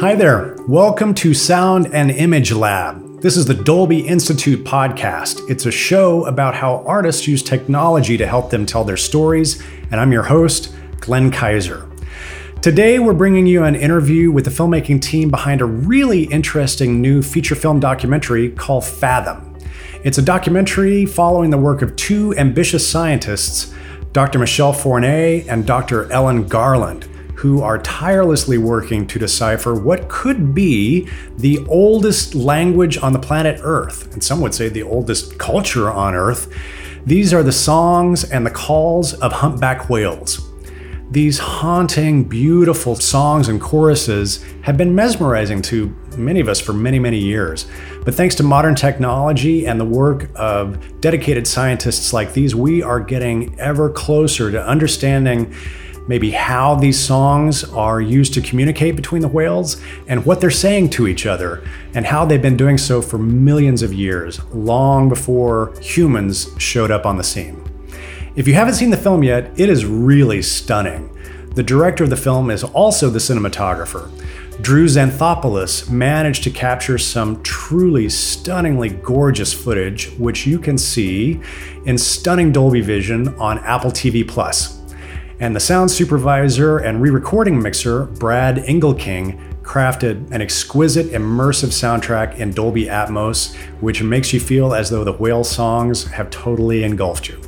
Hi there. Welcome to Sound and Image Lab. This is the Dolby Institute podcast. It's a show about how artists use technology to help them tell their stories, and I'm your host, Glenn Kiser. Today, we're bringing you an interview with the filmmaking team behind a really interesting new feature film documentary called Fathom. It's a documentary following the work of two ambitious scientists, Dr. Michelle Fournet and Dr. Ellen Garland who are tirelessly working to decipher what could be the oldest language on the planet Earth, and some would say the oldest culture on Earth. These are the songs and the calls of humpback whales. These haunting, beautiful songs and choruses have been mesmerizing to many of us for many, many years. But thanks to modern technology and the work of dedicated scientists like these, we are getting ever closer to understanding maybe how these songs are used to communicate between the whales and what they're saying to each other, and how they've been doing so for millions of years, long before humans showed up on the scene. If you haven't seen the film yet, it is really stunning. The director of the film is also the cinematographer. Drew Xanthopoulos managed to capture some truly stunningly gorgeous footage, which you can see in stunning Dolby Vision on Apple TV Plus and the sound supervisor and re recording mixer, Brad Engelking, crafted an exquisite immersive soundtrack in Dolby Atmos, which makes you feel as though the whale songs have totally engulfed you.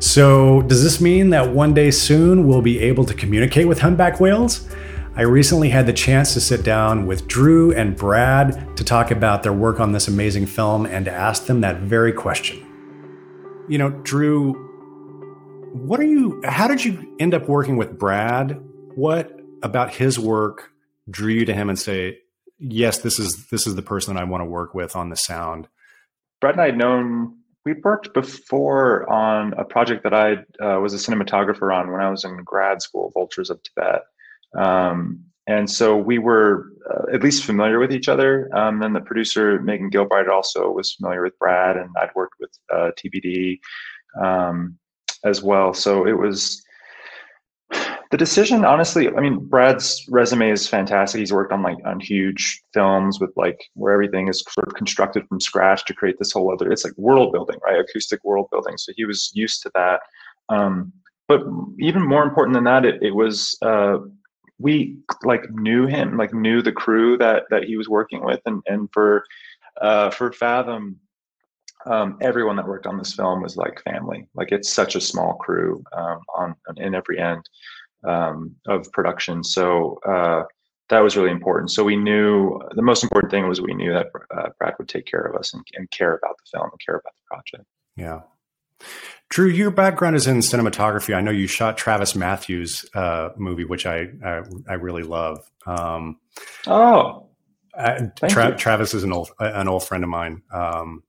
So, does this mean that one day soon we'll be able to communicate with humpback whales? I recently had the chance to sit down with Drew and Brad to talk about their work on this amazing film and to ask them that very question. You know, Drew, what are you? How did you end up working with Brad? What about his work drew you to him and say, "Yes, this is this is the person I want to work with on the sound"? Brad and I had known we worked before on a project that I uh, was a cinematographer on when I was in grad school, Vultures of Tibet. Um, and so we were uh, at least familiar with each other. Um, then the producer Megan Gilbride also was familiar with Brad, and I'd worked with uh, TBD. Um, as well. So it was the decision honestly i mean brad's resume is fantastic. He's worked on like on huge films with like where everything is sort of constructed from scratch to create this whole other it's like world building right? Acoustic world building. So he was used to that. Um, but even more important than that it, it was uh, we like knew him like knew the crew that that he was working with and and for uh, for fathom um, everyone that worked on this film was like family. Like it's such a small crew um, on in every end um, of production. So uh, that was really important. So we knew the most important thing was we knew that uh, Brad would take care of us and, and, care about the film and care about the project. Yeah. Drew, your background is in cinematography. I know you shot Travis Matthews' uh, movie, which I, I, I really love. Um, oh, Tra- Travis is an old an old friend of mine. Um,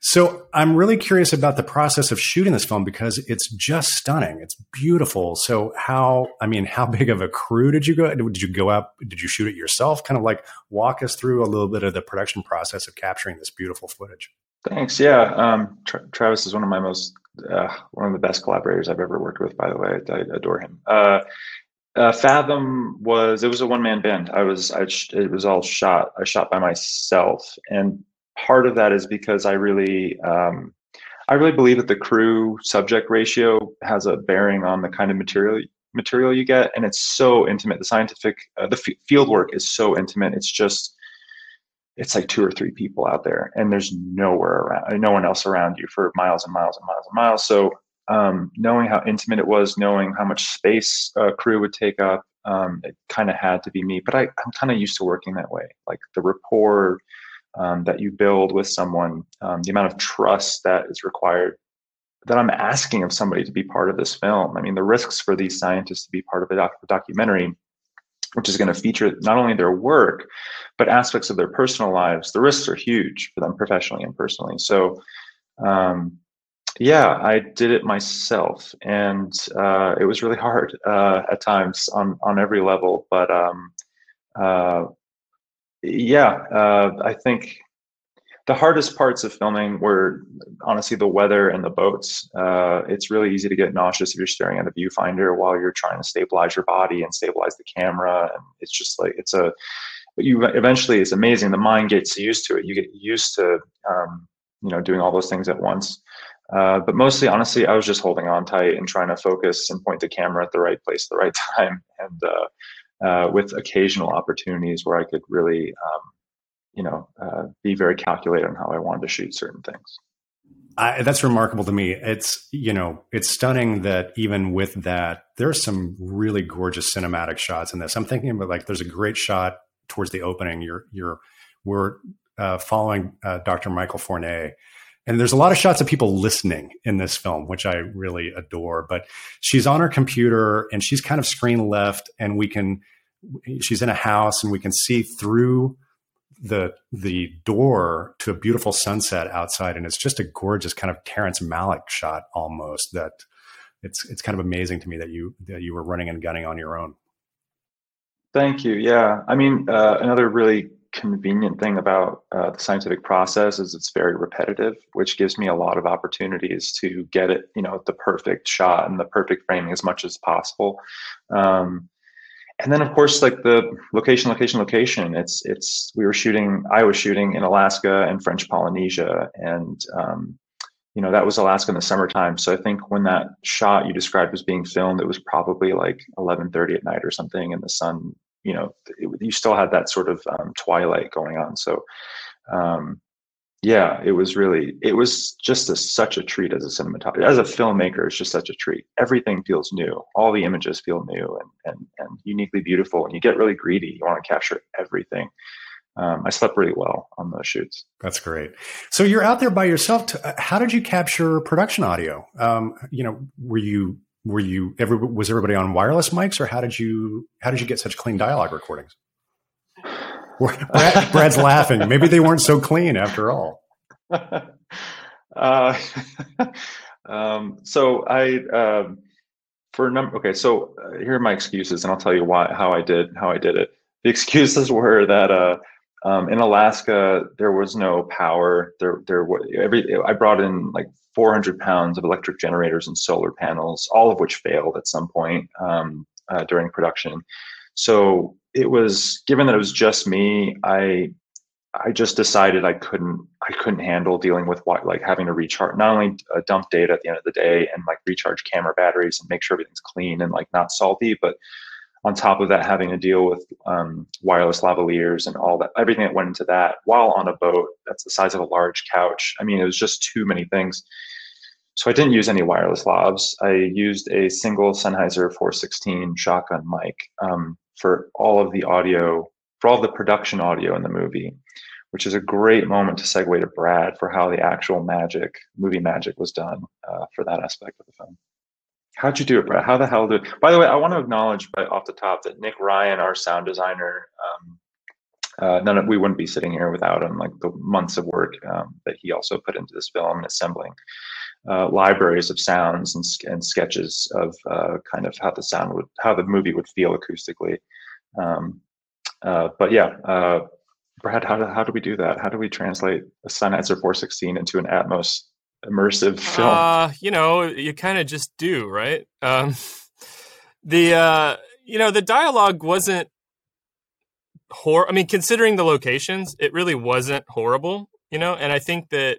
so I'm really curious about the process of shooting this film because it's just stunning. It's beautiful. So how, I mean, how big of a crew did you go? Did you go up? Did you shoot it yourself? Kind of like walk us through a little bit of the production process of capturing this beautiful footage. Thanks. Yeah. Um, Tra- Travis is one of my most, uh, one of the best collaborators I've ever worked with, by the way. I, I adore him. Uh, uh, Fathom was it was a one man band. I was I it was all shot. I shot by myself, and part of that is because I really um, I really believe that the crew subject ratio has a bearing on the kind of material material you get, and it's so intimate. The scientific uh, the f- field work is so intimate. It's just it's like two or three people out there, and there's nowhere around, no one else around you for miles and miles and miles and miles. So um, knowing how intimate it was, knowing how much space a crew would take up, um, it kind of had to be me. But I, I'm kind of used to working that way. Like the rapport um, that you build with someone, um, the amount of trust that is required that I'm asking of somebody to be part of this film. I mean, the risks for these scientists to be part of a, doc- documentary, which is going to feature not only their work, but aspects of their personal lives, the risks are huge for them professionally and personally. So, um, yeah, I did it myself, and uh, it was really hard uh, at times on on every level. But um, uh, yeah, uh, I think the hardest parts of filming were honestly the weather and the boats. Uh, it's really easy to get nauseous if you're staring at a viewfinder while you're trying to stabilize your body and stabilize the camera. And it's just like it's a you eventually it's amazing. The mind gets used to it. You get used to um, you know doing all those things at once. Uh, but mostly, honestly, I was just holding on tight and trying to focus and point the camera at the right place, the right time, and uh, uh, with occasional opportunities where I could really, um, you know, uh, be very calculated on how I wanted to shoot certain things. I, that's remarkable to me. It's you know it's stunning that even with that, there are some really gorgeous cinematic shots in this. I'm thinking about like there's a great shot towards the opening. You're you're we're uh, following uh, Dr. Michelle Fournet, and there's a lot of shots of people listening in this film, which I really adore. But she's on her computer and she's kind of screen left, and we can she's in a house and we can see through the the door to a beautiful sunset outside, and it's just a gorgeous kind of Terrence Malick shot almost. That it's it's kind of amazing to me that you that you were running and gunning on your own. Thank you. Yeah, I mean, uh, another really convenient thing about uh, the scientific process is it's very repetitive, which gives me a lot of opportunities to get it, you know, the perfect shot and the perfect framing as much as possible. Um, and then of course like the location location location it's it's we were shooting i was shooting in alaska and french polynesia and um, you know that was alaska in the summertime so i think when that shot you described was being filmed it was probably like 11.30 at night or something and the sun you know it, you still had that sort of um, twilight going on so um, yeah, it was really, it was just a, such a treat as a cinematographer, as a filmmaker. It's just such a treat. Everything feels new. All the images feel new and and and uniquely beautiful. And you get really greedy. You want to capture everything. Um, I slept really well on those shoots. That's great. So you're out there by yourself. To, uh, how did you capture production audio? Um, you know, were you were you every, was everybody on wireless mics, or how did you how did you get such clean dialogue recordings? Brad, Brad's laughing. Maybe they weren't so clean after all. uh, um, so I, um, for a number, okay, so uh, here are my excuses, and I'll tell you why, how I did, how I did it. The excuses were that uh, um, in Alaska there was no power. There, there every I brought in like 400 pounds of electric generators and solar panels, all of which failed at some point um, uh, during production. So it was given that it was just me. I I just decided I couldn't I couldn't handle dealing with what like having to recharge not only uh, dump data at the end of the day and like recharge camera batteries and make sure everything's clean and like not salty, but on top of that having to deal with um, wireless lavaliers and all that everything that went into that while on a boat that's the size of a large couch. I mean, it was just too many things. So I didn't use any wireless lavs. I used a single Sennheiser 416 shotgun mic. Um, for all of the audio, for all the production audio in the movie, which is a great moment to segue to Brad for how the actual magic, movie magic, was done uh, for that aspect of the film. How'd you do it, Brad? How the hell did? By the way, I want to acknowledge right off the top that Nick Ryan, our sound designer, um, uh, none of we wouldn't be sitting here without him. Like the months of work um, that he also put into this film and assembling uh, libraries of sounds and, and sketches of uh, kind of how the sound would, how the movie would feel acoustically. Um, uh, but yeah, uh, Brad, how do, how do we do that? How do we translate a Sennheiser 416 into an Atmos immersive film? Uh, you know, you kind of just do, right? Um, the uh, you know the dialogue wasn't hor. I mean, considering the locations, it really wasn't horrible. You know, and I think that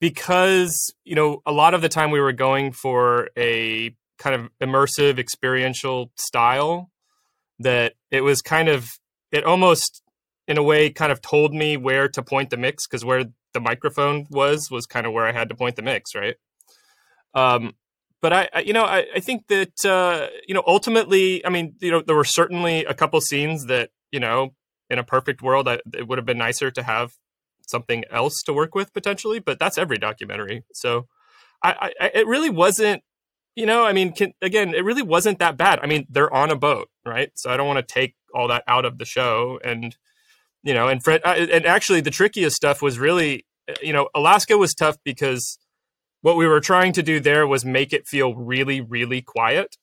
because you know a lot of the time we were going for a kind of immersive experiential style that it was kind of it almost in a way kind of told me where to point the mix because where the microphone was was kind of where I had to point the mix, right? Um, but I, I, you know, I, I think that uh, you know, ultimately, I mean, you know, there were certainly a couple scenes that you know, in a perfect world, I, it would have been nicer to have something else to work with potentially, but that's every documentary. So I, I it really wasn't, you know, I mean, can, again, it really wasn't that bad. I mean, they're on a boat, right? So I don't want to take all that out of the show. And, you know, and Fred, and actually the trickiest stuff was really, you know, Alaska was tough because what we were trying to do there was make it feel really, really quiet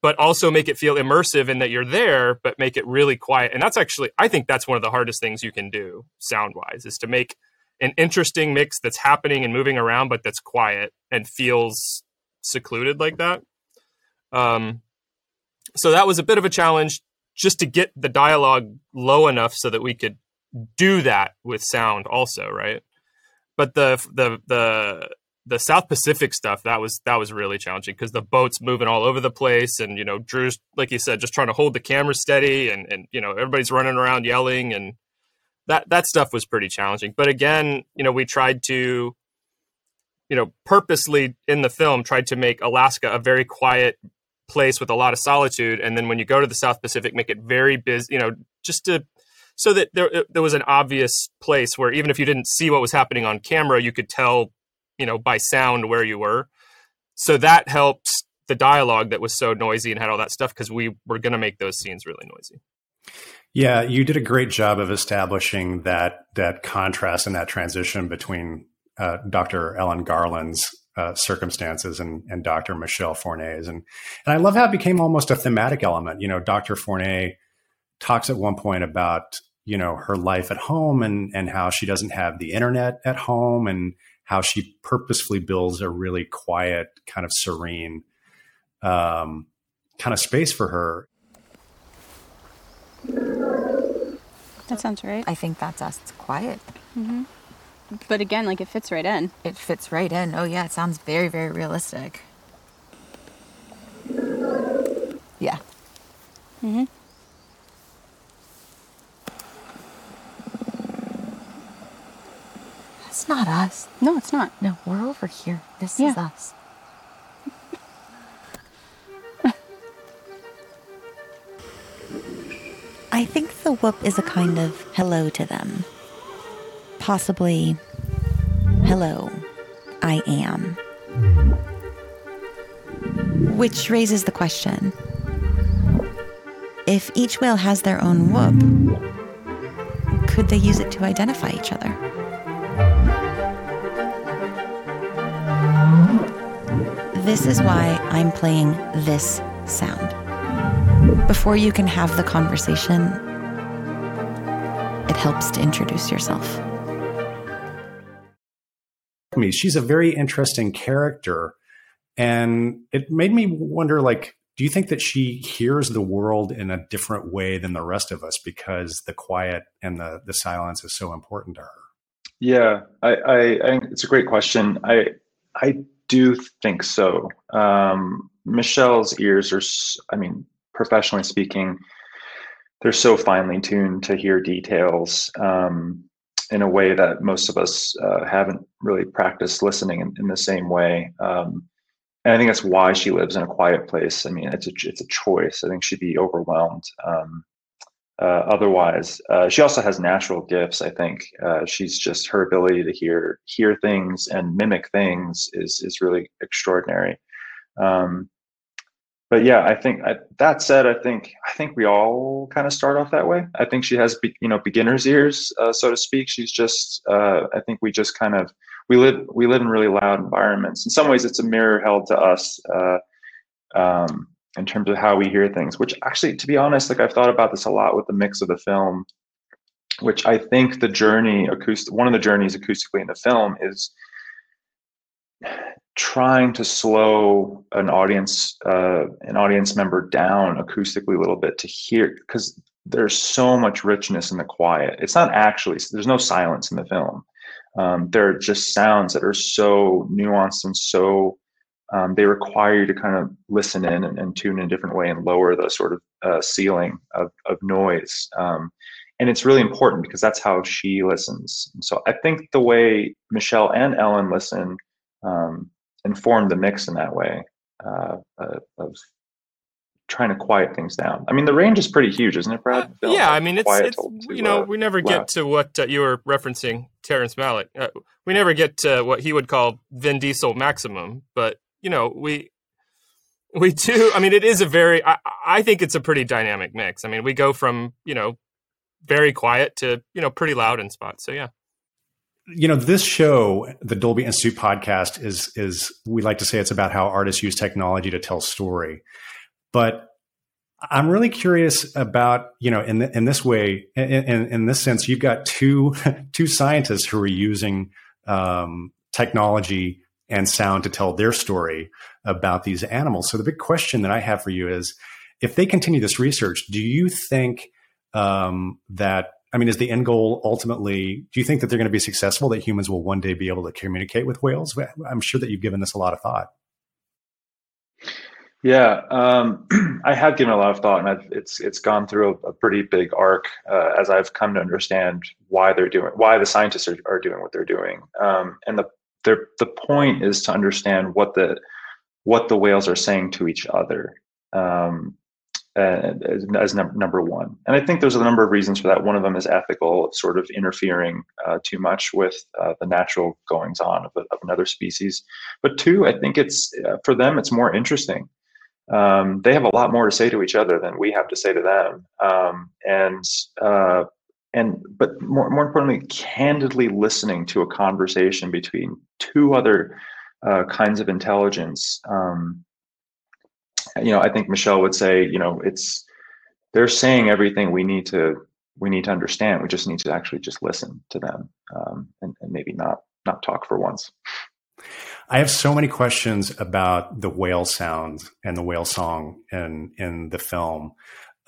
but also make it feel immersive in that you're there, but make it really quiet. And that's actually, I think that's one of the hardest things you can do sound wise is to make an interesting mix that's happening and moving around, but that's quiet and feels secluded like that. Um, so that was a bit of a challenge just to get the dialogue low enough so that we could do that with sound also, right? But the the the the South Pacific stuff that was that was really challenging because the boat's moving all over the place, and you know Drew's like you said, just trying to hold the camera steady, and and you know everybody's running around yelling, and that that stuff was pretty challenging. But again, you know we tried to, you know, purposely in the film tried to make Alaska a very quiet place with a lot of solitude, and then when you go to the South Pacific, make it very busy, you know, just to so that there there was an obvious place where even if you didn't see what was happening on camera, you could tell you know by sound where you were. So that helped the dialogue that was so noisy and had all that stuff because we were going to make those scenes really noisy. Yeah you did a great job of establishing that that contrast and that transition between uh, dr ellen garland's uh, circumstances and, and dr michelle Fournet's. and, and i love how it became almost a thematic element you know dr Fournet talks at one point about you know her life at home and and how she doesn't have the internet at home and how she purposefully builds a really quiet, kind of serene um, kind of space for her. That sounds right. I think that's us. It's quiet. Mm-hmm. But again, like it fits right in. It fits right in. Oh, yeah. It sounds very, very realistic. Yeah. Mm-hmm. That's not us. No, it's not. No, we're over here. This Yeah. is us. I think the whoop is a kind of hello to them. Possibly, hello, I am. Which raises the question if each whale has their own whoop, could they use it to identify each other? This is why I'm playing this sound. Before you can have the conversation, it helps to introduce yourself. Me she's a very interesting character and it made me wonder like do you think that she hears the world in a different way than the rest of us because the quiet and the the silence is so important to her Yeah, I, I, I it's a great question. I I do think so. Um, Michelle's ears are, I mean, professionally speaking, they're so finely tuned to hear details um, in a way that most of us uh, haven't really practiced listening in, in the same way. Um, and I think that's why she lives in a quiet place. I mean, it's a it's a choice. I think she'd be overwhelmed um, uh, otherwise. Uh, she also has natural gifts. I think uh, she's just her ability to hear hear things and mimic things is is really extraordinary. Um, but yeah, I think I, that said, I think I think we all kind of start off that way. I think she has be, you know beginner's ears, uh, so to speak. She's just uh, I think we just kind of we live we live in really loud environments. In some ways, it's a mirror held to us. Uh, um, in terms of how we hear things, which actually, to be honest, like I've thought about this a lot with the mix of the film, which I think the journey acoustic, one of the journeys acoustically in the film is trying to slow an audience, uh, an audience member down acoustically a little bit to hear, because there's so much richness in the quiet. It's not actually, there's no silence in the film. Um, there are just sounds that are so nuanced and so um, they require you to kind of listen in and, and, tune in a different way and lower the sort of uh, ceiling of, of noise. Um, and it's really important because that's how she listens. And so I think the way Michelle and Ellen listen um, inform the mix in that way uh, uh, of trying to quiet things down. I mean, the range is pretty huge, isn't it, Brad? Uh, yeah, I mean, it's, it's to, you know, uh, we never loud. get to what uh, you were referencing, Terrence Malick. Uh, we never get to what he would call Vin Diesel maximum, but you know, we we do. I mean, it is a very. I, I think it's a pretty dynamic mix. I mean, we go from you know very quiet to you know pretty loud in spots. So yeah. You know, this show, the Dolby Institute podcast, is is we like to say it's about how artists use technology to tell story. But I'm really curious about you know in the, in this way, in, in, in this sense, you've got two two scientists who are using um, technology and sound to tell their story about these animals. So the big question that I have for you is if they continue this research, do you think um, that I mean, is the end goal ultimately? Do you think that they're going to be successful? That humans will one day be able to communicate with whales? I'm sure that you've given this a lot of thought. Yeah, um, I have given a lot of thought, and I've, it's it's gone through a, a pretty big arc uh, as I've come to understand why they're doing, why the scientists are, are doing what they're doing, um, and the the point is to understand what the what the whales are saying to each other. Um, as, as num- number one. And I think there's a number of reasons for that. One of them is ethical, sort of interfering uh, too much with uh, the natural goings on of, of, another species. But two, I think it's uh, for them, it's more interesting. Um, they have a lot more to say to each other than we have to say to them. Um, and uh, and but more more importantly, candidly listening to a conversation between two other uh, kinds of intelligence. Um, you know, I think Michelle would say, you know, it's they're saying everything we need to we need to understand. We just need to actually just listen to them um, and, and maybe not not talk for once. I have so many questions about the whale sound and the whale song in in the film.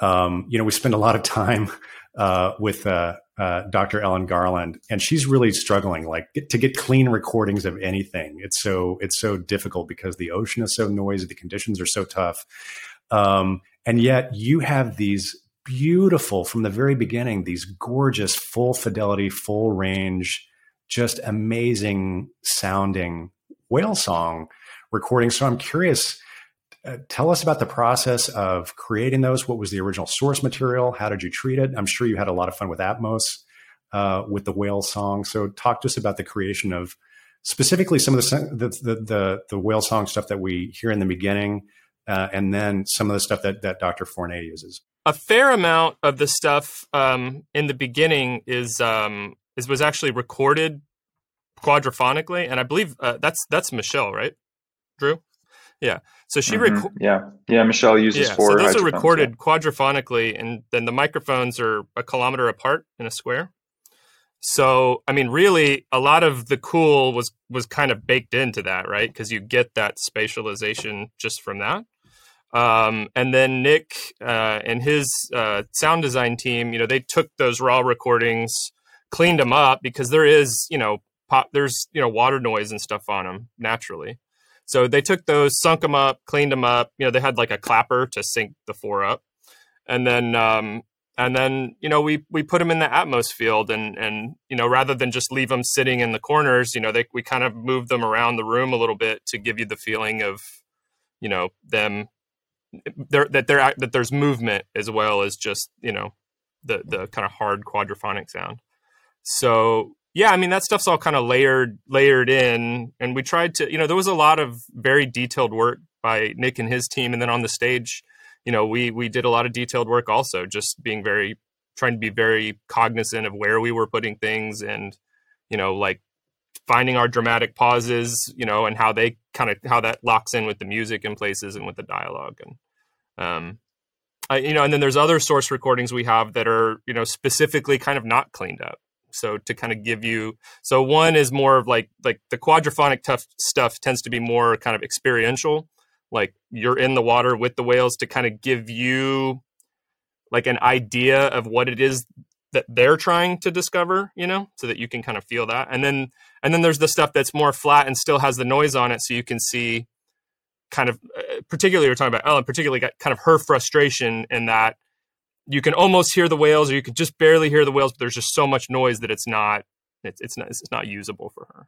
Um, you know, we spend a lot of time uh, with uh, uh, Dr. Ellen Garland, and she's really struggling, like to get clean recordings of anything. It's so it's so difficult because the ocean is so noisy, the conditions are so tough, um, and yet you have these beautiful from the very beginning, these gorgeous, full fidelity, full range, just amazing sounding whale song recordings. So I'm curious. Uh, tell us about the process of creating those. What was the original source material? How did you treat it? I'm sure you had a lot of fun with Atmos uh, with the whale song. So talk to us about the creation of specifically some of the the the, the, whale song stuff that we hear in the beginning, uh, and then some of the stuff that that Dr. Fournet uses. A fair amount of the stuff um, in the beginning is um, is was actually recorded quadrophonically, and I believe uh, that's that's Michelle, right, Drew? Yeah. So she mm-hmm. rec- yeah yeah Michelle uses yeah, four. So those are recorded yeah. quadrophonically, and then the microphones are a kilometer apart in a square. So I mean, really, a lot of the cool was was kind of baked into that, right? Because you get that spatialization just from that. Um, and then Nick uh, and his uh, sound design team, you know, they took those raw recordings, cleaned them up because there is, you know, pop, there's you know water noise and stuff on them naturally. So they took those, sunk them up, cleaned them up. You know, they had like a clapper to sync the four up, and then um, and then you know we we put them in the Atmos field, and and you know rather than just leave them sitting in the corners, you know, they we kind of moved them around the room a little bit to give you the feeling of, you know, them there that there that there's movement as well as just you know the the kind of hard quadraphonic sound. So yeah, I mean that stuff's all kind of layered layered in, and we tried to, you know, there was a lot of very detailed work by Nick and his team, and then on the stage, you know, we we did a lot of detailed work also, just being very trying to be very cognizant of where we were putting things, and you know, like finding our dramatic pauses, you know, and how they kind of how that locks in with the music in places and with the dialogue, and um, I, you know, and then there's other source recordings we have that are you know specifically kind of not cleaned up so to kind of give you, so one is more of like like the quadraphonic tough stuff tends to be more kind of experiential, like you're in the water with the whales to kind of give you like an idea of what it is that they're trying to discover, you know, so that you can kind of feel that. And then and then there's the stuff that's more flat and still has the noise on it, so you can see kind of uh, particularly we're talking about Ellen, particularly got kind of her frustration in that you can almost hear the whales or you can just barely hear the whales but there's just so much noise that it's not it's, it's not it's not usable for her.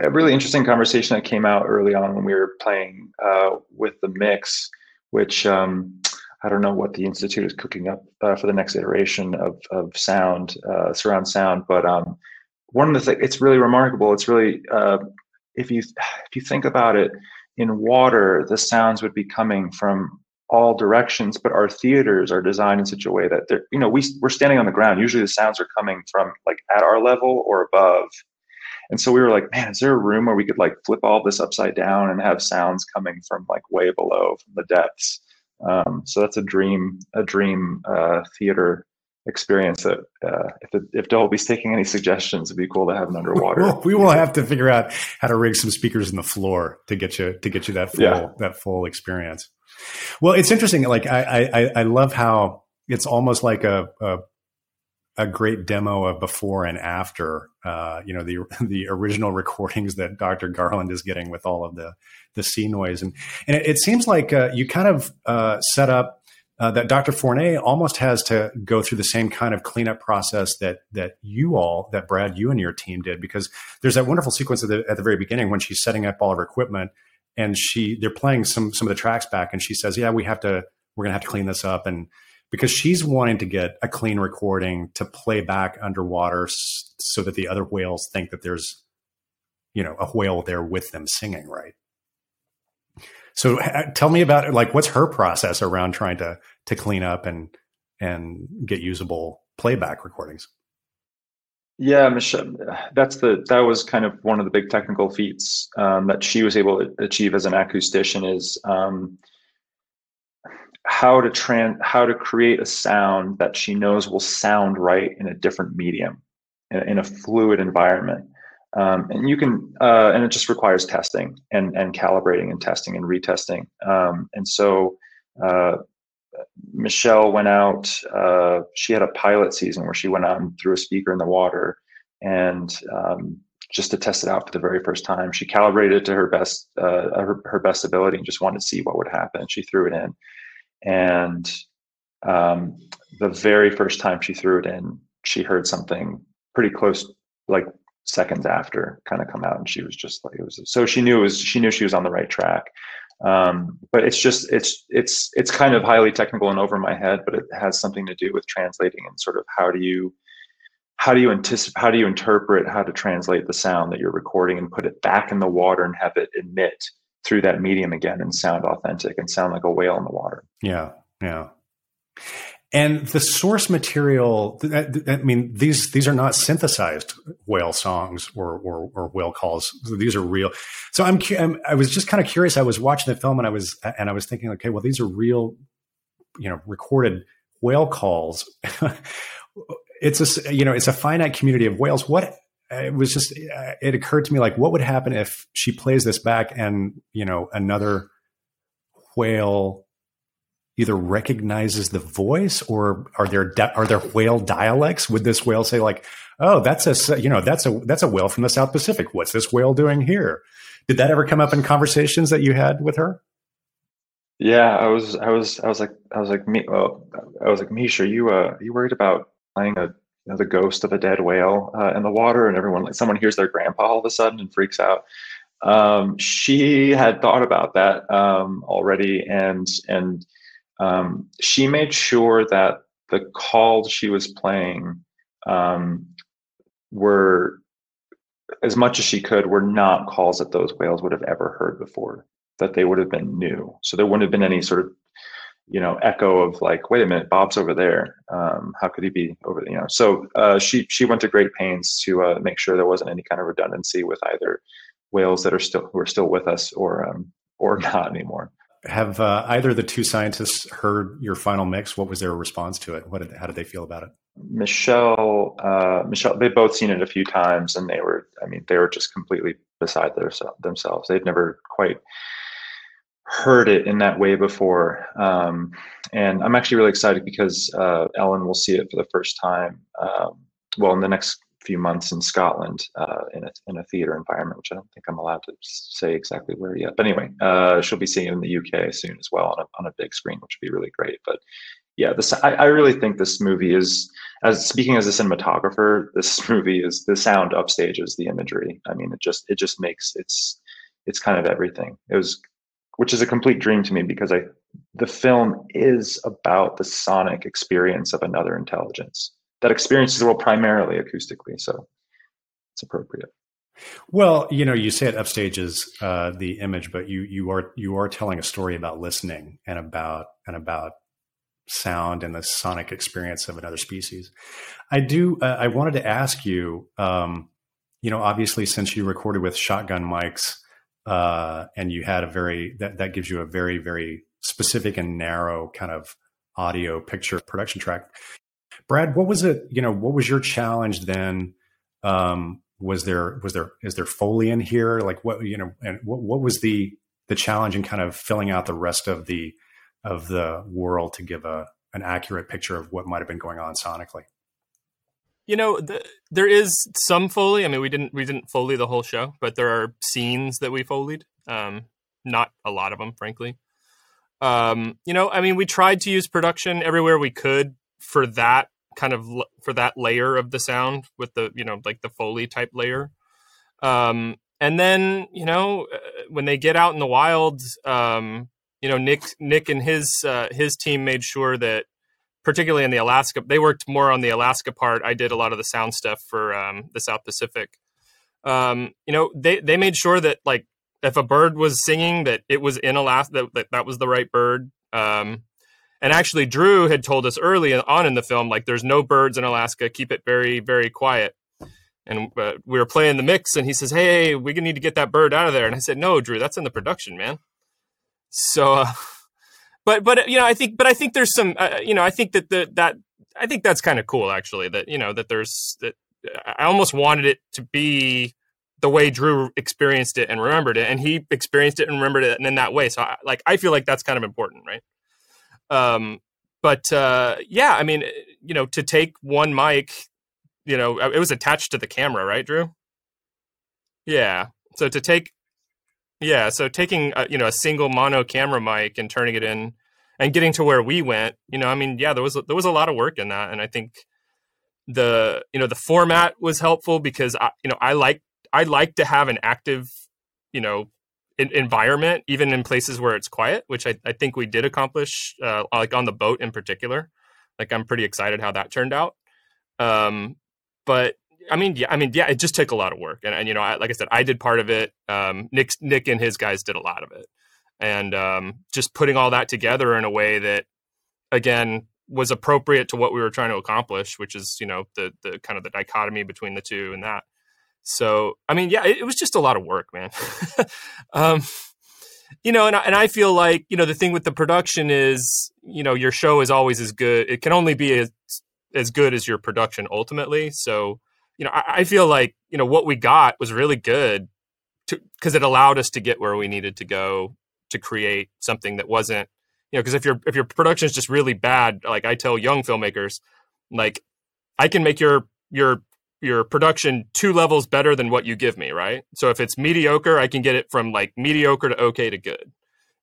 A really interesting conversation that came out early on when we were playing uh, with the mix which um, i don't know what the institute is cooking up uh, for the next iteration of, of sound uh, surround sound but um, one of the things it's really remarkable. It's really uh, if you if you think about it in water the sounds would be coming from all directions, but our theaters are designed in such a way that they're, you know, we, we're standing on the ground. Usually the sounds are coming from like at our level or above. And so we were like, man, is there a room where we could like flip all this upside down and have sounds coming from like way below from the depths? Um, so that's a dream, a dream uh, theater experience that uh, if the, if Dolby's taking any suggestions, it'd be cool to have an underwater. Well, we will have to figure out how to rig some speakers in the floor to get you to get you that full Yeah. that full experience. Well, it's interesting. Like I I, I love how it's almost like a, a a great demo of before and after. Uh, you know the the original recordings that Dr. Garland is getting with all of the the sea noise, and and it, it seems like uh, you kind of uh, set up uh, that Dr. Fournet almost has to go through the same kind of cleanup process that that you all, that Brad, you and your team did, because there's that wonderful sequence at the, at the very beginning when she's setting up all of her equipment, and she they're playing some some of the tracks back, and she says, "Yeah, we have to, we're gonna have to clean this up," and because she's wanting to get a clean recording to play back underwater, so that the other whales think that there's, you know, a whale there with them singing, right? So ha- tell me about. Like, what's her process around trying to to clean up and and get usable playback recordings? Yeah, Michelle, that's the that was kind of one of the big technical feats um, that she was able to achieve as an acoustician is um, how to tran how to create a sound that she knows will sound right in a different medium, in, in a fluid environment. Um, and you can, uh, and it just requires testing and and calibrating and testing and retesting. Um, and so uh, Michelle went out. Uh, she had a pilot season where she went out and threw a speaker in the water, and um, just to test it out for the very first time, she calibrated it to her best uh, her, her best ability and just wanted to see what would happen. She threw it in, and um, the very first time she threw it in, she heard something pretty close, like seconds after, kind of come out, and she was just like it was. So she knew it was. She knew she was on the right track um, but it's just it's it's it's kind of highly technical and over my head but it has something to do with translating and sort of how do you how do you anticipate how do you interpret how to translate the sound that you're recording and put it back in the water and have it emit through that medium again and sound authentic and sound like a whale in the water Yeah, yeah. And the source material, I mean, these these are not synthesized whale songs or or, or whale calls. These are real. So I'm, I'm, I was just kind of curious. I was watching the film and I was and I was thinking, okay, well, these are real, you know, recorded whale calls. it's a you know, it's a finite community of whales. What it was just it occurred to me like, what would happen if she plays this back and you know another whale either recognizes the voice or are there di- are there whale dialects? Would this whale say like oh that's a you know that's a that's a whale from the south pacific. What's this whale doing here? Did that ever come up in conversations that you had with her? Yeah i was i was i was like i was like me well, i was like misha you uh you worried about playing a you know, the ghost of a dead whale uh, in the water? And everyone like someone hears their grandpa all of a sudden and freaks out. Um, she had thought about that um, already and and um, she made sure that the calls she was playing um, were as much as she could were not calls that those whales would have ever heard before that they would have been new. So there wouldn't have been any sort of you know echo of like wait a minute bob's over there. Um, how could he be over there? You know so uh, she she went to great pains to uh, make sure there wasn't any kind of redundancy with either whales that are still who are still with us or um, or not anymore have uh, either of the two scientists heard your final mix what was their response to it what did, how did they feel about it Michelle, uh, Michelle, they've both seen it a few times, and they were, I mean, they were just completely beside their, themselves. They'd never quite heard it in that way before. Um, and I'm actually really excited because uh, Ellen will see it for the first time. Um, well, in the next few months in Scotland, uh, in a in a theater environment, which I don't think I'm allowed to say exactly where yet. But anyway, uh, she'll be seeing in the UK soon as well on a on a big screen, which would be really great. But yeah, this I, I really think this movie is as speaking as a cinematographer, this movie is the sound upstages the imagery. I mean, it just it just makes it's it's kind of everything. It was, which is a complete dream to me because I the film is about the sonic experience of another intelligence that experiences the world primarily acoustically. So it's appropriate. Well, you know, you say it upstages uh, the image, but you you are you are telling a story about listening and about and about sound and the sonic experience of another species. I do. Uh, I wanted to ask you. Um, you know, obviously, since you recorded with shotgun mics, uh, and you had a very that that gives you a very very specific and narrow kind of audio picture production track. Brad, what was it? You know, what was your challenge then? Um, was there was there is there foley in here? Like what you know, and what what was the the challenge in kind of filling out the rest of the of the world to give a an accurate picture of what might have been going on sonically? You know, the, there is some foley. I mean, we didn't we didn't foley the whole show, but there are scenes that we foleyed. Um, not a lot of them, frankly. Um, you know, I mean, we tried to use production everywhere we could for that kind of for that layer of the sound with the you know like the foley type layer. Um, and then you know uh, when they get out in the wild, um, you know Nick Nick and his uh, his team made sure that particularly in the Alaska, they worked more on the Alaska part. I did a lot of the sound stuff for um, the South Pacific. Um, you know, they they made sure that like if a bird was singing, that it was in Alaska, that that, that was the right bird. Um, and actually, Drew had told us early on in the film, like, there's no birds in Alaska. Keep it very, very quiet. And uh, we were playing the mix, and he says, "Hey, we need to get that bird out of there." And I said, "No, Drew, that's in the production, man." So. Uh, but but you know, I think but I think there's some uh, you know, I think that the that I think that's kind of cool actually that you know that there's that I almost wanted it to be the way Drew experienced it and remembered it, and he experienced it and remembered it in that way. So, I, like, I feel like that's kind of important, right? Um, but uh, yeah, I mean, you know, to take one mic, you know, it was attached to the camera, right, Drew? Yeah. So to take yeah, so taking a, you know a single mono camera mic and turning it in and getting to where we went, you know, I mean, yeah, there was there was a lot of work in that, and I think the you know the format was helpful because I you know I like I like to have an active you know environment even in places where it's quiet, which I, I think we did accomplish, uh, like on the boat in particular. Like I'm pretty excited how that turned out. Um, but I mean, yeah, I mean, yeah, it just took a lot of work, and, and you know, I, like I said, I did part of it. Um, Nick, Nick, and his guys did a lot of it, and um, just putting all that together in a way that, again, was appropriate to what we were trying to accomplish, which is you know the the kind of the dichotomy between the two and that. So, I mean, yeah, it, it was just a lot of work, man. um, you know, and I, and I feel like you know the thing with the production is you know your show is always as good. It can only be as as good as your production ultimately. So you know, I, I feel like you know what we got was really good because it allowed us to get where we needed to go to create something that wasn't you know because if your if your production is just really bad like i tell young filmmakers like i can make your your your production two levels better than what you give me right? So if it's mediocre i can get it from like mediocre to okay to good.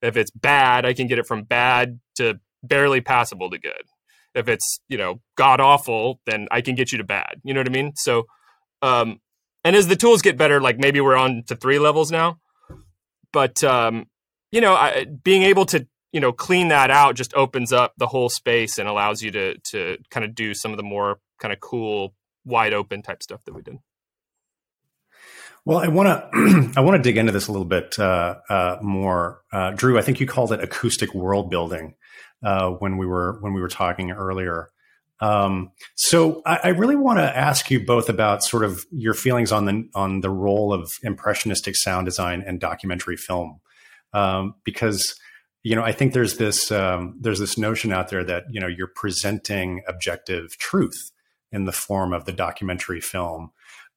If it's bad i can get it from bad to barely passable to good. If it's you know god awful then i can get you to bad. You know what i mean? So um and as the tools get better like maybe we're on to three levels now. But um you know I, being able to you know clean that out just opens up the whole space and allows you to to kind of do some of the more kind of cool wide open type stuff that we did well, I want to I want to dig into this a little bit uh, uh, more, uh, Drew. I think you called it acoustic world building, uh, when we were when we were talking earlier. Um, so I, I really want to ask you both about sort of your feelings on the on the role of impressionistic sound design and documentary film, um, because you know I think there's this um, there's this notion out there that you know you're presenting objective truth in the form of the documentary film.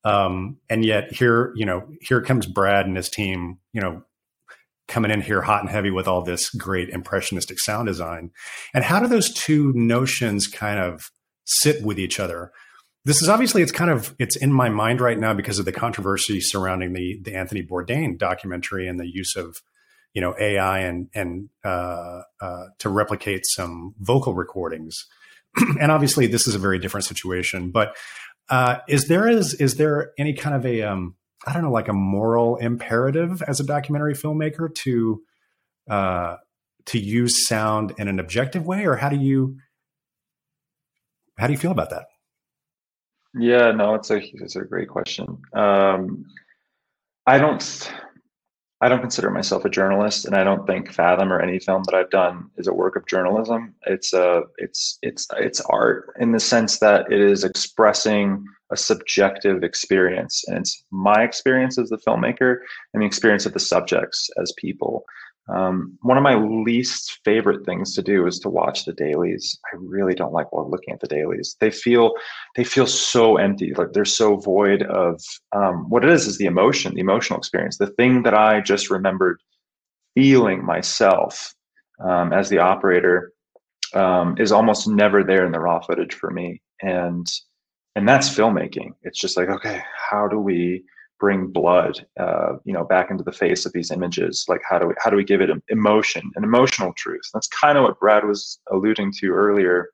Um, and yet here, you know, here comes Brad and his team, you know, coming in here hot and heavy with all this great impressionistic sound design. And how do those two notions kind of sit with each other? This is obviously it's kind of it's in my mind right now because of the controversy surrounding the the Anthony Bourdain documentary and the use of you know AI and and uh, uh, to replicate some vocal recordings. and obviously, this is a very different situation. But uh, is there is is there any kind of a um, I don't know, like a moral imperative as a documentary filmmaker to uh, to use sound in an objective way, or how do you how do you feel about that? Yeah, no, it's a it's a great question. Um, I don't I don't consider myself a journalist, and I don't think Fathom or any film that I've done is a work of journalism. It's a it's it's it's art in the sense that it is expressing a subjective experience and it's my experience as the filmmaker and the experience of the subjects as people Um, one of my least favorite things to do is to watch the dailies. I really don't like looking at the dailies. They feel they feel so empty. Like they're so void of um, what it is is the emotion, the emotional experience, the thing that I just remembered feeling myself um, as the operator um, is almost never there in the raw footage for me. And and that's filmmaking. It's just like okay, how do we bring blood, uh, you know, back into the face of these images. Like how do we how do we give it emotion, an emotional truth? That's kind of what Brad was alluding to earlier.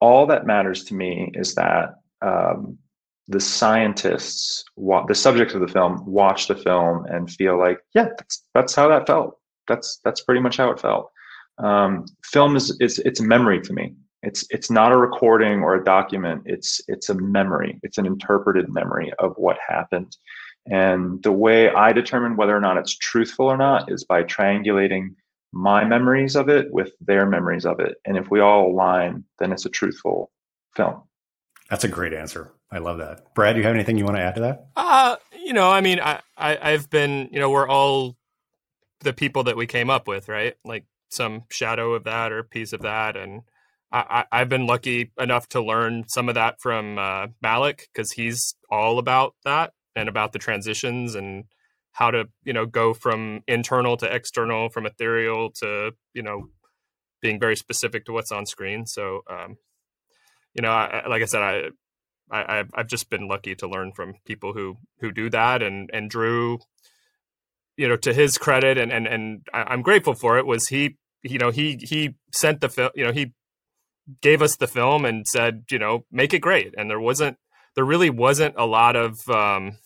All that matters to me is that um, the scientists, wa- the subjects of the film, watch the film and feel like, yeah, that's that's how that felt. That's that's pretty much how it felt. Um, film is it's it's a memory to me. It's it's not a recording or a document. It's it's a memory. It's an interpreted memory of what happened. And the way I determine whether or not it's truthful or not is by triangulating my memories of it with their memories of it. And if we all align, then it's a truthful film. That's a great answer. I love that. Brad, do you have anything you want to add to that? Uh, you know, I mean, I, I I've been, you know, we're all the people that we came up with, right? Like some shadow of that or piece of that, and I, have been lucky enough to learn some of that from uh, Malick because he's all about that and about the transitions and how to you know go from internal to external, from ethereal to you know being very specific to what's on screen. So um, you know, I, like I said, I, I I've just been lucky to learn from people who who do that and and Drew. You know, to his credit, and and and I'm grateful for it. Was he you know he he sent the film you know he gave us the film and said, you know, make it great. And there wasn't, there really wasn't a lot of, um,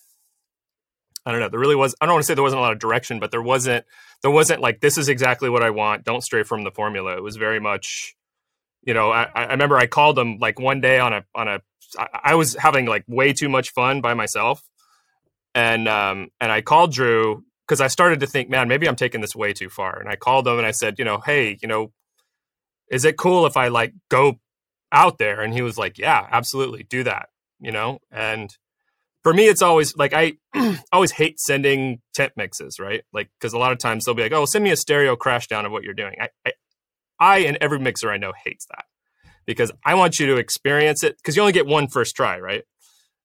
I don't know. There really was. I don't want to say there wasn't a lot of direction, but there wasn't. There wasn't like this is exactly what I want. Don't stray from the formula. It was very much, you know. I, I remember I called him like one day on a on a. I was having like way too much fun by myself, and um and I called Drew because I started to think, man, maybe I'm taking this way too far. And I called him and I said, you know, hey, you know, is it cool if I like go out there? And he was like, yeah, absolutely, do that, you know? And for me, it's always like I always hate sending temp mixes, right? Like, because a lot of times they'll be like, oh, send me a stereo crash down of what you're doing. I, I, I and every mixer I know hates that because I want you to experience it because you only get one first try, right?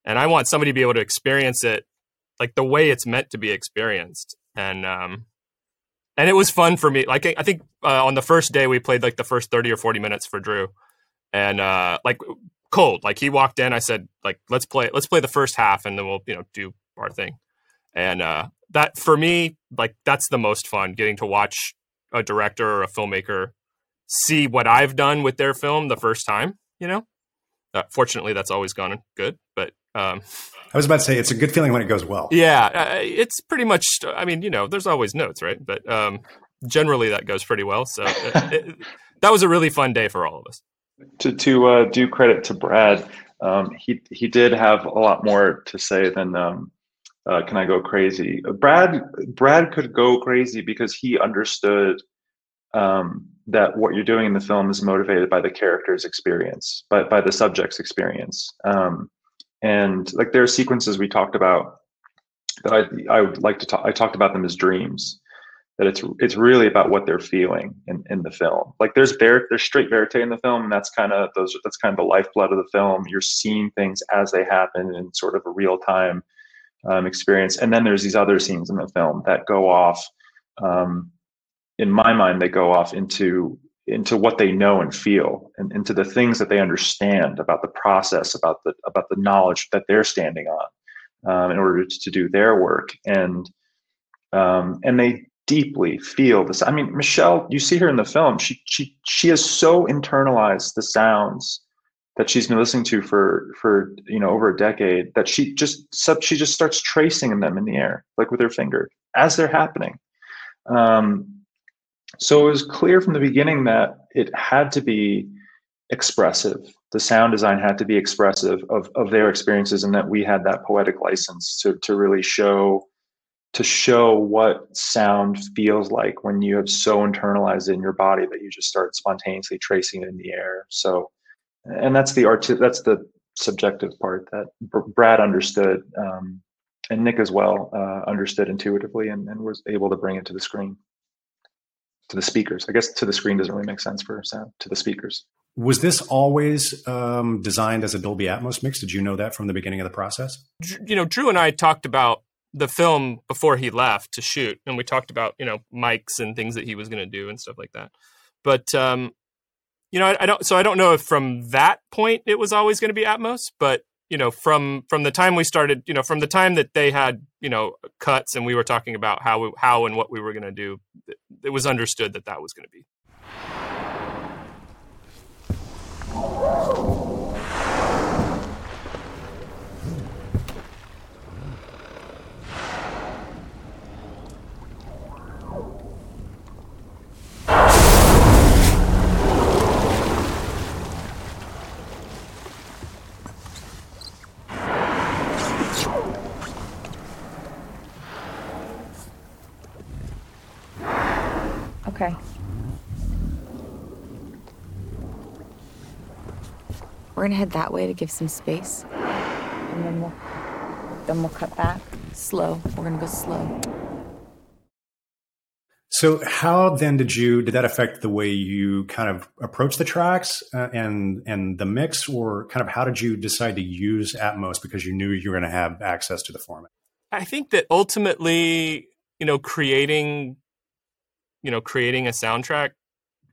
And I want somebody to be able to experience it like the way it's meant to be experienced. And um, and it was fun for me. Like I think uh, on the first day we played like the first thirty or forty minutes for Drew, and uh, like cold. Like he walked in, I said like let's play let's play the first half, and then we'll you know do our thing. And uh, that for me, like that's the most fun getting to watch a director or a filmmaker see what I've done with their film the first time. You know, uh, fortunately, that's always gone good. But um, I was about to say it's a good feeling when it goes well. Yeah, uh, it's pretty much. I mean, you know, there's always notes, right? But um, generally, that goes pretty well. So it, it, that was a really fun day for all of us. To to uh, do credit to Brad, um, he he did have a lot more to say than um, uh, "Can I go crazy?" Brad Brad could go crazy because he understood um, that what you're doing in the film is motivated by the character's experience, by by the subject's experience. Um, and like there are sequences we talked about that I I would like to talk. I talked about them as dreams. That it's it's really about what they're feeling in, in the film. Like there's ver- there's straight verite in the film, and that's kind of those that's kind of the lifeblood of the film. You're seeing things as they happen in sort of a real time um, experience. And then there's these other scenes in the film that go off. Um, in my mind, they go off into into what they know and feel and into the things that they understand about the process about the about the knowledge that they're standing on um, in order to, do their work. And um, and they deeply feel this. I mean michelle you see her in the film. She she she has so internalized the sounds that she's been listening to for for you know over a decade that she just sub she just starts tracing them in the air like with her finger as they're happening. Um, so it was clear from the beginning that it had to be expressive. The sound design had to be expressive of, of their experiences, and that we had that poetic license to to really show to show what sound feels like when you have so internalized it in your body that you just start spontaneously tracing it in the air. So, and that's the art. That's the subjective part that Brad understood um, and Nick as well uh, understood intuitively and, and was able to bring it to the screen, to the speakers. I guess to the screen doesn't really make sense for sound to the speakers. Was this always um, designed as a Dolby Atmos mix? Did you know that from the beginning of the process? You know, Drew and I talked about the film before he left to shoot, and we talked about you know mics and things that he was going to do and stuff like that. But um, you know, I, I, don't. So I don't know if from that point it was always going to be Atmos, but you know, from from the time we started, you know, from the time that they had you know cuts and we were talking about how we, how and what we were going to do, it was understood that that was going to be. Okay. We're head that way to give some space. And then we'll then we'll cut back. Slow. We're gonna go slow. So, how then did you did that affect the way you kind of approach the tracks uh, and and the mix, or kind of how did you decide to use Atmos because you knew you were going to have access to the format? I think that ultimately, you know, creating you know creating a soundtrack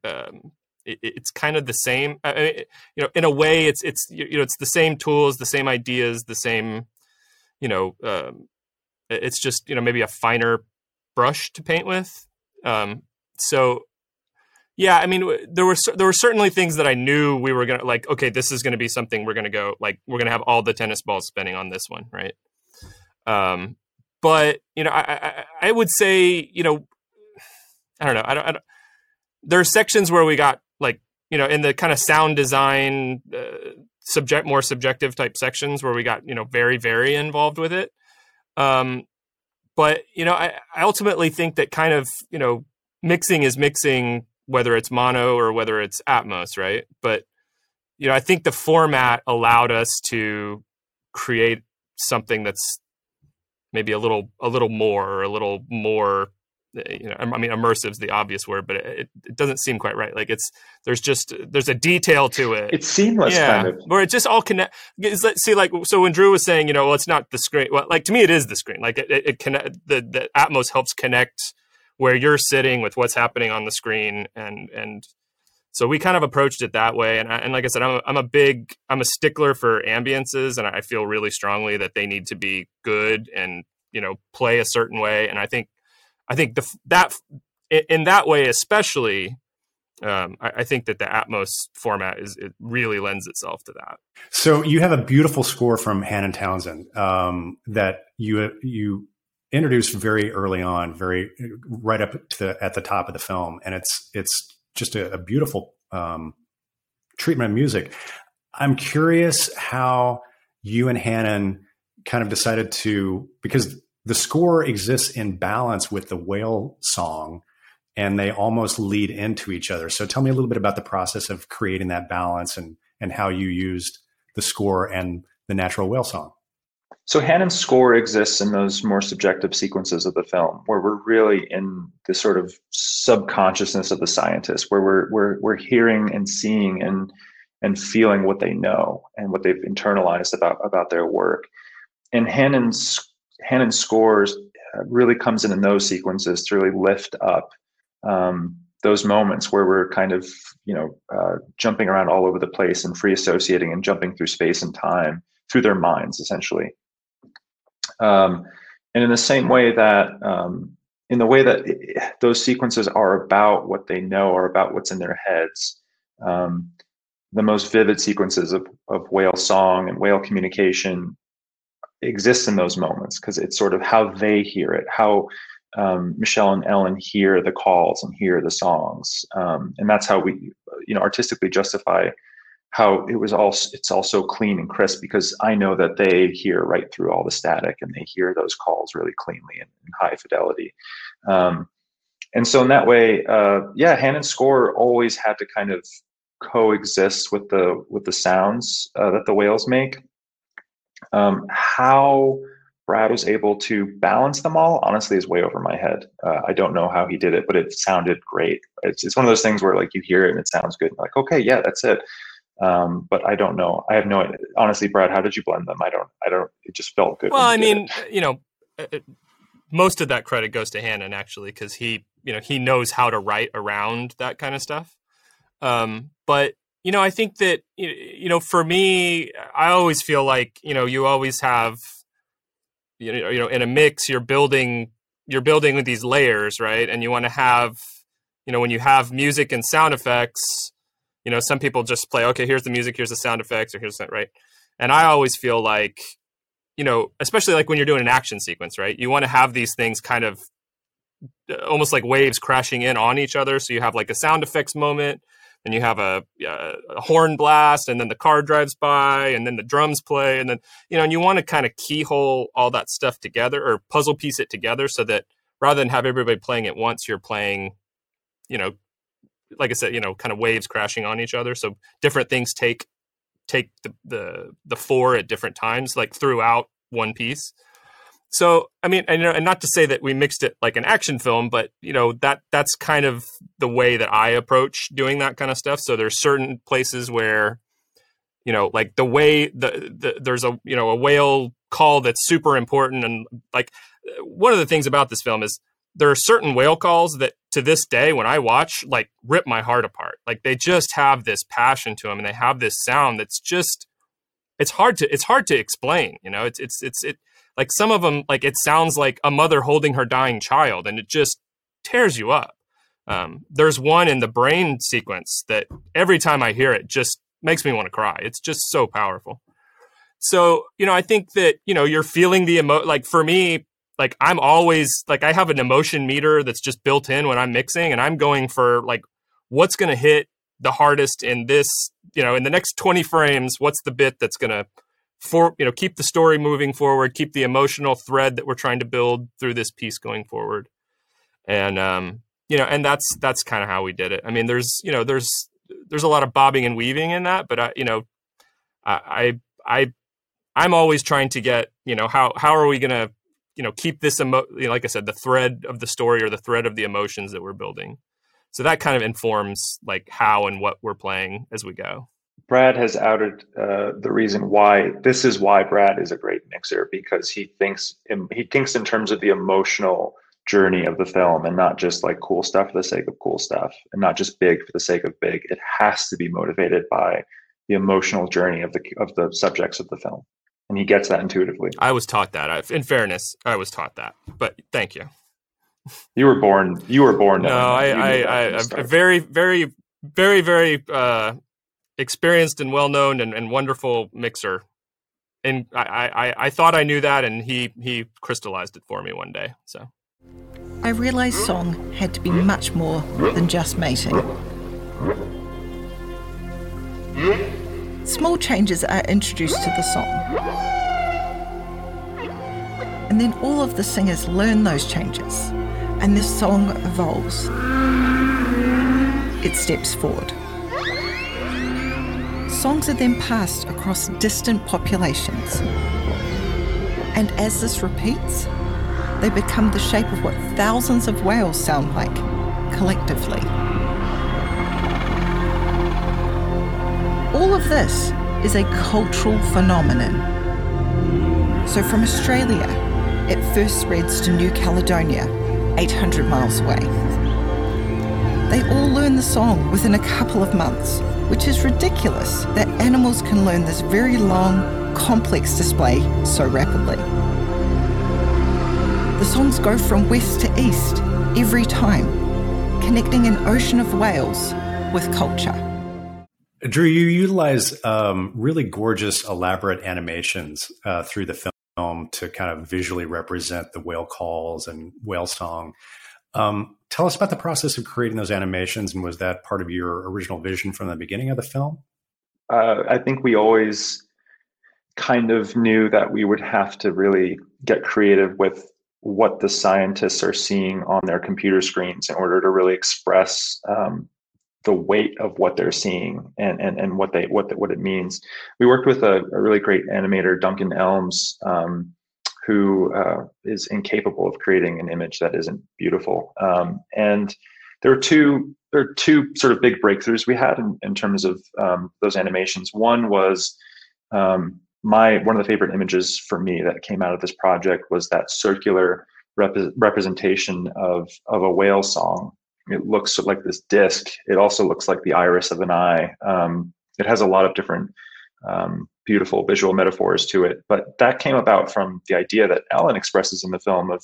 um, it, it's kind of the same I mean, you know in a way it's it's you know it's the same tools the same ideas the same you know um, it's just you know maybe a finer brush to paint with um, so yeah i mean there were there were certainly things that i knew we were gonna like okay this is gonna be something we're gonna go like we're gonna have all the tennis balls spinning on this one right um but you know I, I, I would say you know I don't know. I don't, I don't. There are sections where we got like you know in the kind of sound design uh, subject more subjective type sections where we got you know very very involved with it. Um, but you know I, I ultimately think that kind of you know mixing is mixing whether it's mono or whether it's Atmos, right? But you know I think the format allowed us to create something that's maybe a little a little more or a little more you know, I mean, immersive is the obvious word, but it, it doesn't seem quite right. Like it's there's just there's a detail to it. It's seamless, yeah, kind of. where it just all connect. See, like so when Drew was saying, you know, well, it's not the screen. Well, like to me, it is the screen. Like it, it, it connect the the Atmos helps connect where you're sitting with what's happening on the screen, and and so we kind of approached it that way. And I, and like I said, I'm a, I'm a big I'm a stickler for ambiances, and I feel really strongly that they need to be good and you know play a certain way. And I think I think the that in that way, especially, um, I, I, think that the Atmos format is it really lends itself to that. So you have a beautiful score from Hanan Townshend um, that you you introduced very early on, very right up to the, at the top of the film, and it's it's just a, a beautiful um, treatment of music. I'm curious how you and Hannon kind of decided to because the score exists in balance with the whale song and they almost lead into each other. So tell me a little bit about the process of creating that balance and and how you used the score and the natural whale song. So Hanan's score exists in those more subjective sequences of the film where we're really in the sort of subconsciousness of the scientist, where we're we're we're hearing and seeing and and feeling what they know and what they've internalized about about their work. And Hanan's Hanan scores uh, really comes in in those sequences to really lift up um, those moments where we're kind of you know uh, jumping around all over the place and free associating and jumping through space and time through their minds essentially. Um, and in the same way that um, in the way that it, those sequences are about what they know or about what's in their heads um, the most vivid sequences of, of whale song and whale communication exists in those moments because it's sort of how they hear it, how um, Michelle and Ellen hear the calls and hear the songs, um, and that's how we, you know, artistically justify how it was all. It's all so clean and crisp because I know that they hear right through all the static and they hear those calls really cleanly and, and high fidelity. Um, and so in that way, uh, yeah, Hanan's score always had to kind of coexist with the with the sounds uh, that the whales make um, how Brad was able to balance them all, honestly, is way over my head. Uh, I don't know how he did it, but it sounded great. It's it's one of those things where like you hear it and it sounds good. like okay, yeah, that's it. Um, but I don't know. I have no honestly, Brad. How did you blend them? I don't. I don't. It just felt good. Well, I mean, it. you know, uh, uh, most of that credit goes to Hanan actually because he, you know, he knows how to write around that kind of stuff. Um, but you know, I think that you know, for me, I always feel like you know, you always have, you know, you know, in a mix, you're building, you're building with these layers, right? And you want to have, you know, when you have music and sound effects, you know, some people just play, okay, here's the music, here's the sound effects, or here's that, right? And I always feel like, you know, especially like when you're doing an action sequence, right? You want to have these things kind of uh, almost like waves crashing in on each other. So you have like a sound effects moment, and you have a, a, horn blast, and then the car drives by, and then the drums play, and then you know, and you want to kind of keyhole all that stuff together or puzzle piece it together so that rather than have everybody playing at once, you're playing, you know, like I said, you know, kind of waves crashing on each other. So different things take take the the the fore at different times, like throughout one piece. So I mean, and, you know, and not to say that we mixed it like an action film, but you know that that's kind of the way that I approach doing that kind of stuff. So there's certain places where, you know, like the way the, the there's a you know a whale call that's super important, and like one of the things about this film is there are certain whale calls that to this day when i watch like rip my heart apart. Like they just have this passion to them and they have this sound that's just it's hard to it's hard to explain you know? It's it's it's it like some of them like it sounds like a mother holding her dying child and it just tears you up. Um, there's one in the brain sequence that every time i hear it just makes me want to cry. It's just so powerful. So you know i think that you know you're feeling the emo like for me like I'm always like I have an emotion meter that's just built in when I'm mixing and I'm going for like what's going to hit the hardest in this, you know, in the next 20 frames, what's the bit that's going to for, you know, keep the story moving forward, keep the emotional thread that we're trying to build through this piece going forward. And um, you know, and that's that's kind of how we did it. I mean, there's, you know, there's there's a lot of bobbing and weaving in that, but I, you know, I I I'm always trying to get, you know, how how are we going to you know keep this emo- you know, like i said the thread of the story or the thread of the emotions that we're building so that kind of informs like how and what we're playing as we go brad has outed uh, the reason why this is why brad is a great mixer because he thinks in, he thinks in terms of the emotional journey of the film and not just like cool stuff for the sake of cool stuff and not just big for the sake of big it has to be motivated by the emotional journey of the of the subjects of the film and he gets that intuitively. I was taught that. I, in fairness, I was taught that. But thank you. You were born. You were born. No, I. I. I. very, very, very, very uh, experienced and well known and, and, wonderful mixer. And I, I, I thought I knew that, and he he crystallized it for me one day. So. I realized song had to be much more than just mating. Small changes are introduced to the song. And then all of the singers learn those changes, and the song evolves. It steps forward. Songs are then passed across distant populations. And as this repeats, they become the shape of what thousands of whales sound like collectively. All of this is a cultural phenomenon. So from Australia, it first spreads to New Caledonia, 800 miles away. They all learn the song within a couple of months, which is ridiculous that animals can learn this very long, complex display so rapidly. The songs go from west to east every time, connecting an ocean of whales with culture. Drew, you utilize um, really gorgeous, elaborate animations uh, through the film to kind of visually represent the whale calls and whale song. Um, tell us about the process of creating those animations, and was that part of your original vision from the beginning of the film? Uh, I think we always kind of knew that we would have to really get creative with what the scientists are seeing on their computer screens in order to really express um, the weight of what they're seeing and and, and what they what what it means. We worked with a, a really great animator, Duncan Elms, um, who uh, is incapable of creating an image that isn't beautiful. Um, and there were two there are two sort of big breakthroughs we had in, in terms of um, those animations. One was um, my one of the favorite images for me that came out of this project was that circular rep- representation of of a whale song. It looks like this disc. It also looks like the iris of an eye. Um, it has a lot of different um, beautiful visual metaphors to it. But that came about from the idea that Ellen expresses in the film of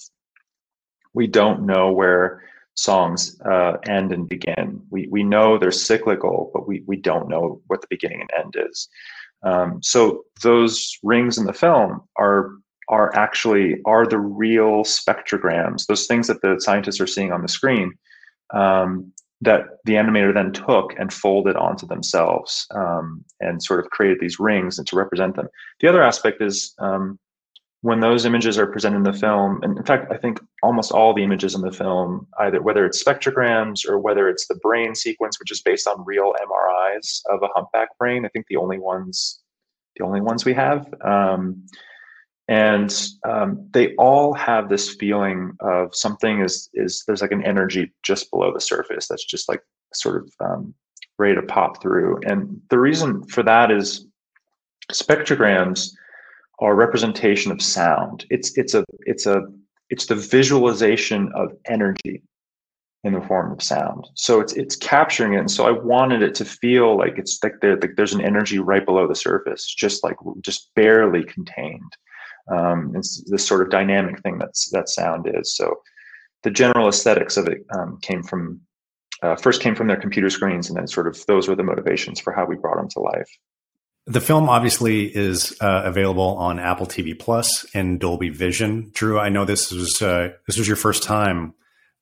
we don't know where songs uh, end and begin. We we know they're cyclical, but we we don't know what the beginning and end is. Um, so those rings in the film are are actually are the real spectrograms. Those things that the scientists are seeing on the screen. Um, that the animator then took and folded onto themselves um, and sort of created these rings and to represent them. The other aspect is um, when those images are presented in the film, and in fact, I think almost all the images in the film, either whether it's spectrograms or whether it's the brain sequence, which is based on real MRIs of a humpback brain, I think the only ones, the only ones we have. Um, and um, they all have this feeling of something is is there's like an energy just below the surface that's just like sort of um, ready to pop through. And the reason for that is spectrograms are representation of sound. It's it's a it's a it's the visualization of energy in the form of sound. So it's it's capturing it. And so I wanted it to feel like it's like, there, like there's an energy right below the surface, just like just barely contained. Um, it's this sort of dynamic thing that's that sound is. So the general aesthetics of it um, came from uh, first came from their computer screens, and then sort of those were the motivations for how we brought them to life. The film obviously is uh, available on Apple TV Plus and Dolby Vision. Drew, I know this was uh, this was your first time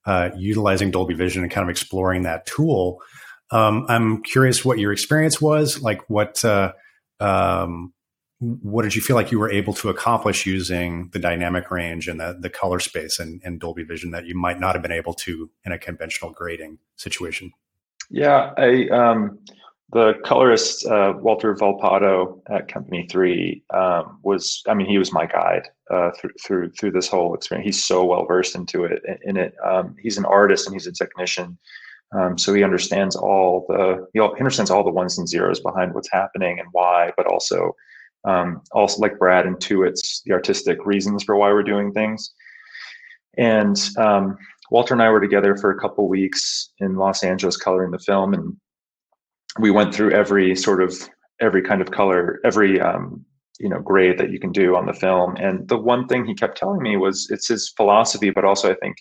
uh, utilizing Dolby Vision and kind of exploring that tool. Um, I'm curious what your experience was, like what uh, um, what did you feel like you were able to accomplish using the dynamic range and the, the color space and, and Dolby Vision that you might not have been able to in a conventional grading situation? Yeah, I um, the colorist uh, Walter Volpato at Company Three um, was. I mean, he was my guide uh, through through through this whole experience. He's so well versed into it. In it, um, he's an artist and he's a technician, um, so he understands all the he understands all the ones and zeros behind what's happening and why, but also um, also like Brad intuits the artistic reasons for why we're doing things. And um, Walter and I were together for a couple weeks in Los Angeles coloring the film, and we went through every sort of every kind of color, every um, you know grade that you can do on the film. And the one thing he kept telling me was it's his philosophy, but also I think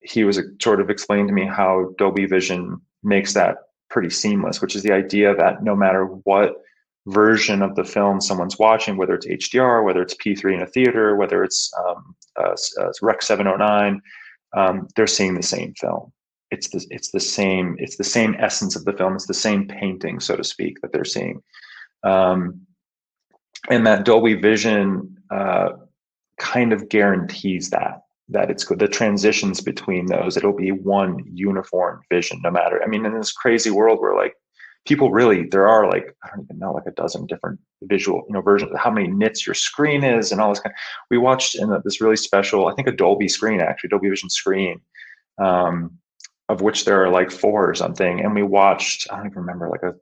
he was sort of explaining to me how Dolby Vision makes that pretty seamless, which is the idea that no matter what version of the film someone's watching, whether it's HDR, whether it's P3 in a theater, whether it's um, uh, uh, Rec 709, um, they're seeing the same film. It's the it's the same it's the same essence of the film. It's the same painting, so to speak, that they're seeing. Um, and that Dolby Vision uh, kind of guarantees that that it's good. The transitions between those, it'll be one uniform vision, no matter. I mean, in this crazy world where like people really there are like i don't even know like a dozen different visual you know versions of how many nits your screen is and all this kind of, we watched in this really special i think a dolby screen actually dolby vision screen um, of which there are like four or something and we watched i don't even remember like a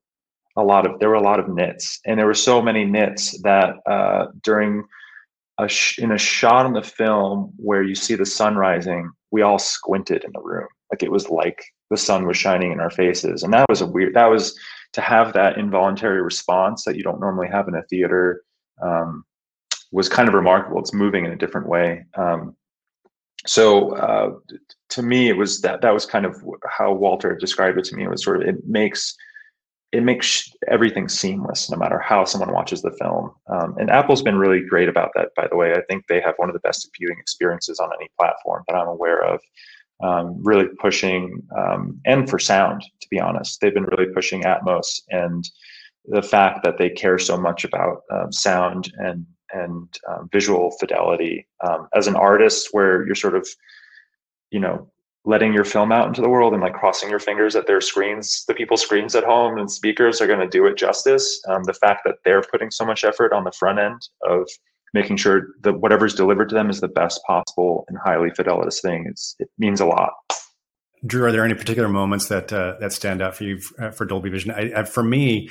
a lot of there were a lot of nits and there were so many nits that uh, during a sh- in a shot in the film where you see the sun rising we all squinted in the room like it was like the sun was shining in our faces. And that was a weird that was to have that involuntary response that you don't normally have in a theater um, was kind of remarkable. It's moving in a different way. Um, so uh, to me it was that that was kind of how walter described it to me. It was sort of it makes it makes everything seamless no matter how someone watches the film. Um, and apple's been really great about that by the way. I think they have one of the best viewing experiences on any platform that i'm aware of um, really pushing, um, and for sound, to be honest, they've been really pushing Atmos and the fact that they care so much about um, sound and and um, visual fidelity um, as an artist, where you're sort of, you know, letting your film out into the world and like crossing your fingers that their screens, the people's screens at home and speakers are going to do it justice. Um, the fact that they're putting so much effort on the front end of making sure that whatever's delivered to them is the best possible and highly fidelitous thing. It's, it means a lot. Drew, are there any particular moments that uh, that stand out for you uh, for Dolby Vision? I, I, for me,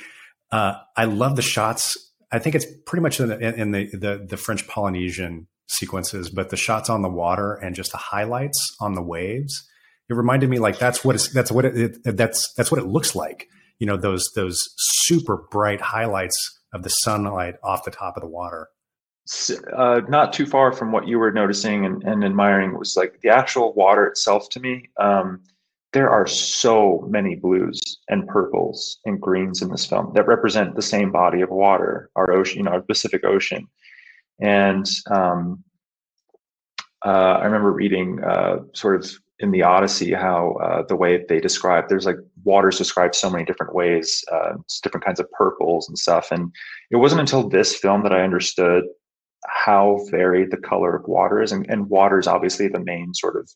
uh, I love the shots. I think it's pretty much in the, in the, the, the French Polynesian sequences, but the shots on the water and just the highlights on the waves. It reminded me like that's what that's what it, it that's that's what it looks like. You know those those super bright highlights of the sunlight off the top of the water uh, not too far from what you were noticing and, and admiring was like the actual water itself to me. Um, there are so many blues and purples and greens in this film that represent the same body of water, our ocean, you know, our Pacific Ocean. And um, uh, I remember reading uh, sort of in the Odyssey how uh, the way they describe there's like water's described so many different ways, uh, different kinds of purples and stuff. And it wasn't until this film that I understood how varied the color of water is. And, and water is obviously the main sort of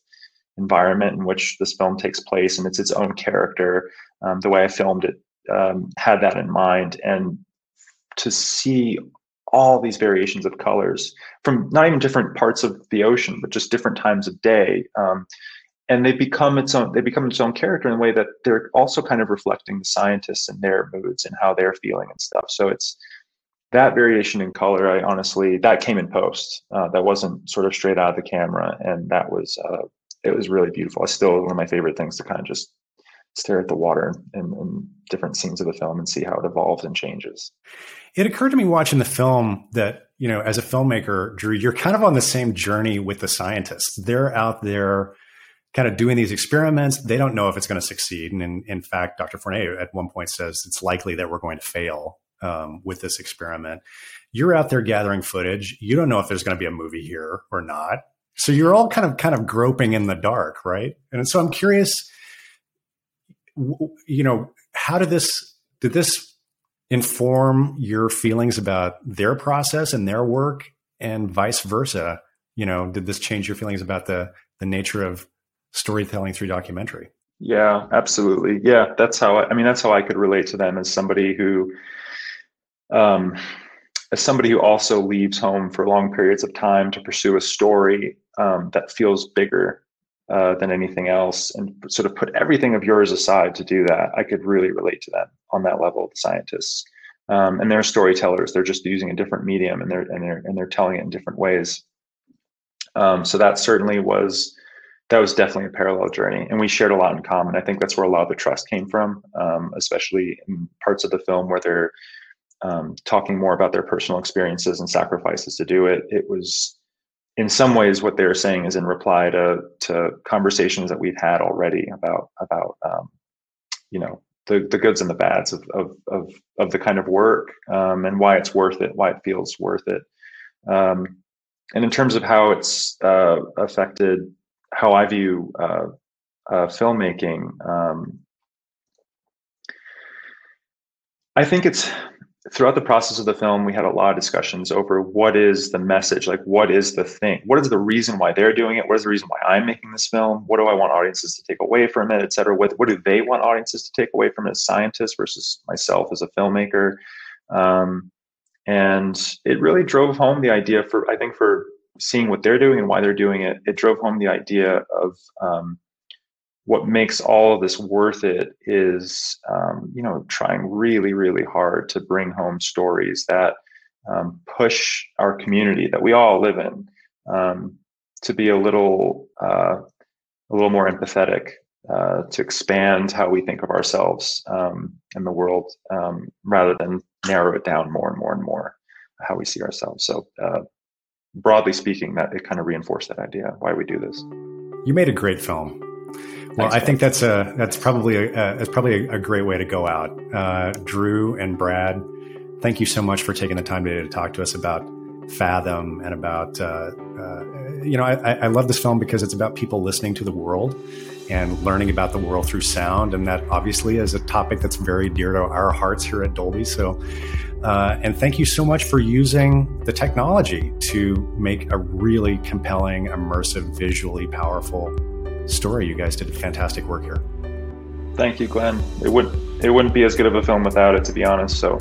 environment in which this film takes place, and it's its own character. Um, the way I filmed it um, had that in mind. And to see all these variations of colors from not even different parts of the ocean, but just different times of day. Um, and they become its own they become its own character in a way that they're also kind of reflecting the scientists and their moods and how they're feeling and stuff so it's that variation in color, I honestly that came in post. Uh, that wasn't sort of straight out of the camera, and that was uh, it was really beautiful. It's still one of my favorite things to kind of just stare at the water in different scenes of the film and see how it evolves and changes. It occurred to me watching the film that you know, as a filmmaker, Drew, you're kind of on the same journey with the scientists. They're out there kind of doing these experiments. They don't know if it's going to succeed. And in, in fact, Dr. Fournet at one point says it's likely that we're going to fail um, with this experiment. You're out there gathering footage. You don't know if there's going to be a movie here or not. So you're all kind of kind of groping in the dark, right? And so I'm curious, you know, how did this did this inform your feelings about their process and their work, and vice versa? You know, did this change your feelings about the the nature of storytelling through documentary? Yeah, absolutely. Yeah, that's how I, I mean that's how I could relate to them as somebody who um, as somebody who also leaves home for long periods of time to pursue a story um, that feels bigger uh, than anything else and sort of put everything of yours aside to do that, I could really relate to them on that level, the scientists. Um, and they're storytellers. They're just using a different medium and they're and they're and they're telling it in different ways. Um, so that certainly was that was definitely a parallel journey, and we shared a lot in common. I think that's where a lot of the trust came from, um, especially in parts of the film where they're um, talking more about their personal experiences and sacrifices to do it. It was, in some ways, what they were saying is in reply to to conversations that we've had already about about um, you know the the goods and the bads of of of, of the kind of work um, and why it's worth it, why it feels worth it. Um, and in terms of how it's uh, affected how I view uh, uh, filmmaking, um, I think it's throughout the process of the film, we had a lot of discussions over what is the message, like what is the thing, what is the reason why they're doing it, what is the reason why I'm making this film, what do I want audiences to take away from it, et cetera. What what do they want audiences to take away from it as scientists versus myself as a filmmaker, um, and it really drove home the idea for I think for seeing what they're doing and why they're doing it. It drove home the idea of um, what makes all of this worth it is um, you know trying really really hard to bring home stories that um, push our community that we all live in um, to be a little uh, a little more empathetic uh, to expand how we think of ourselves um, in the world um, rather than narrow it down more and more and more how we see ourselves. So uh, broadly speaking that it kind of reinforced that idea why we do this. You made a great film well, I think that's a that's probably a, that's probably a, a, great way to go out. Uh, Drew and Brad, thank you so much for taking the time today to talk to us about Fathom and about uh, uh, you know I, I love this film because it's about people listening to the world and learning about the world through sound, and that obviously is a topic that's very dear to our hearts here at Dolby. So. Uh, and thank you so much for using the technology to make a really compelling, immersive, visually powerful story. You guys did fantastic work here. Thank you, Glenn. It would it wouldn't be as good of a film without it, to be honest. So,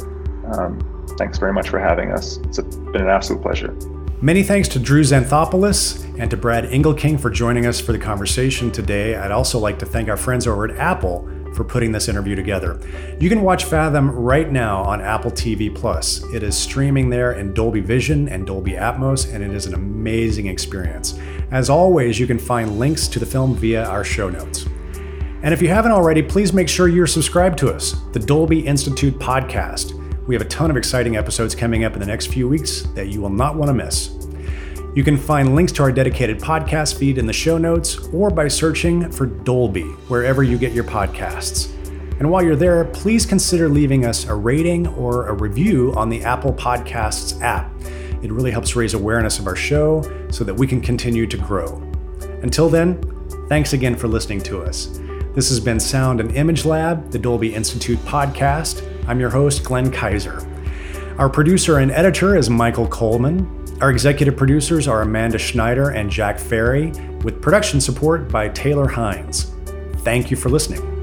um, thanks very much for having us. It's a, been an absolute pleasure. Many thanks to Drew Xanthopoulos and to Brad Engelking for joining us for the conversation today. I'd also like to thank our friends over at Apple for putting this interview together. You can watch Fathom right now on Apple TV Plus. It is streaming there in Dolby Vision and Dolby Atmos, and it is an amazing experience. As always, you can find links to the film via our show notes. And if you haven't already, please make sure you're subscribed to us, the Dolby Institute podcast. We have a ton of exciting episodes coming up in the next few weeks that you will not want to miss. You can find links to our dedicated podcast feed in the show notes or by searching for Dolby wherever you get your podcasts. And while you're there, please consider leaving us a rating or a review on the Apple Podcasts app. It really helps raise awareness of our show so that we can continue to grow. Until then, thanks again for listening to us. This has been Sound and Image Lab, the Dolby Institute podcast. I'm your host, Glenn Kiser. Our producer and editor is Michael Coleman. Our executive producers are Amanda Schneider and Jack Ferry, with production support by Taylor Hines. Thank you for listening.